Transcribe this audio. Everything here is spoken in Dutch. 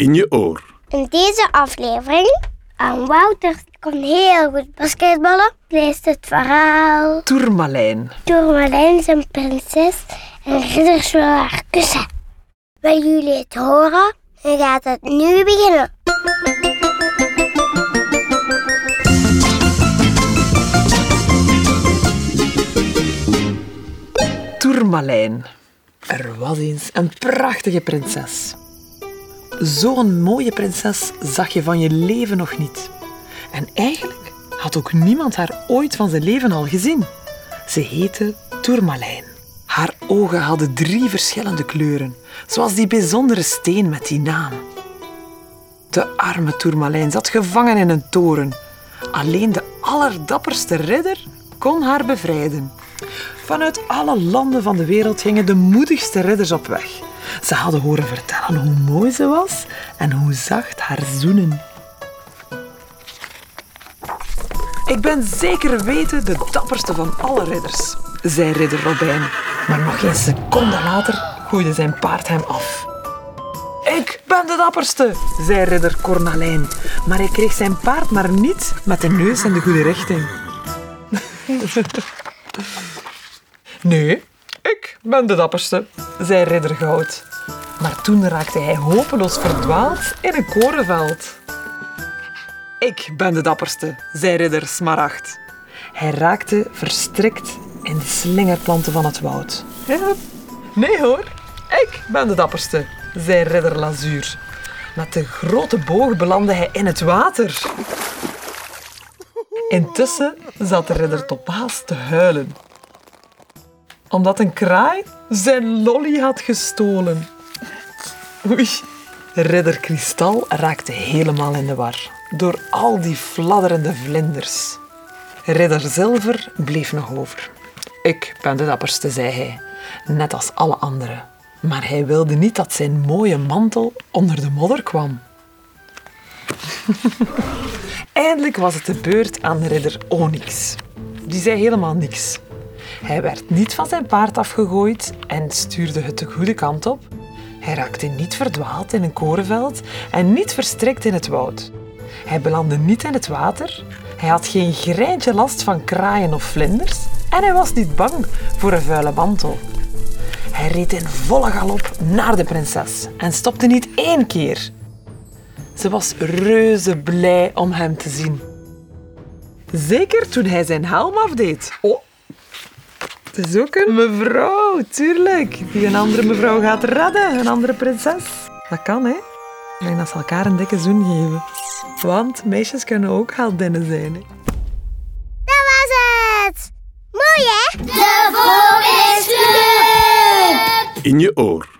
in je oor. In deze aflevering, aan Wouter kon heel goed basketballen, leest het verhaal. Tourmalijn. Tourmalijn is een prinses en ridders willen haar kussen. Willen jullie het horen? Dan gaat het nu beginnen. Tourmalijn. Er was eens een prachtige prinses. Zo'n mooie prinses zag je van je leven nog niet. En eigenlijk had ook niemand haar ooit van zijn leven al gezien. Ze heette Tourmalijn. Haar ogen hadden drie verschillende kleuren, zoals die bijzondere steen met die naam. De arme Tourmalijn zat gevangen in een toren. Alleen de allerdapperste ridder kon haar bevrijden. Vanuit alle landen van de wereld gingen de moedigste ridders op weg. Ze hadden horen vertellen hoe mooi ze was en hoe zacht haar zoenen. Ik ben zeker weten de dapperste van alle ridders, zei ridder Robijn. Maar nog geen seconde later gooide zijn paard hem af. Ik ben de dapperste, zei ridder Cornalijn. Maar hij kreeg zijn paard maar niet met de neus in de goede richting. Nee, ik ben de dapperste, zei ridder Goud. Maar toen raakte hij hopeloos verdwaald in een korenveld. Ik ben de dapperste, zei ridder Smaragd. Hij raakte verstrikt in de slingerplanten van het woud. Nee hoor, ik ben de dapperste, zei ridder Lazuur. Met de grote boog belandde hij in het water. Intussen zat de ridder Topaas te huilen. Omdat een kraai zijn lolly had gestolen. Oei. Ridder Kristal raakte helemaal in de war door al die fladderende vlinders. Ridder Zilver bleef nog over. Ik ben de dapperste, zei hij, net als alle anderen. Maar hij wilde niet dat zijn mooie mantel onder de modder kwam. Eindelijk was het de beurt aan ridder Onyx. Die zei helemaal niks. Hij werd niet van zijn paard afgegooid en stuurde het de goede kant op. Hij raakte niet verdwaald in een korenveld en niet verstrikt in het woud. Hij belandde niet in het water. Hij had geen greintje last van kraaien of vlinders. En hij was niet bang voor een vuile mantel. Hij reed in volle galop naar de prinses en stopte niet één keer. Ze was reuze blij om hem te zien. Zeker toen hij zijn helm afdeed. Oh, het is ook een mevrouw, tuurlijk. Die een andere mevrouw gaat redden, een andere prinses. Dat kan, hè? Alleen als ze elkaar een dikke zoen geven. Want meisjes kunnen ook heldinnen zijn. Hè? Dat was het! Mooi hè? In je oor.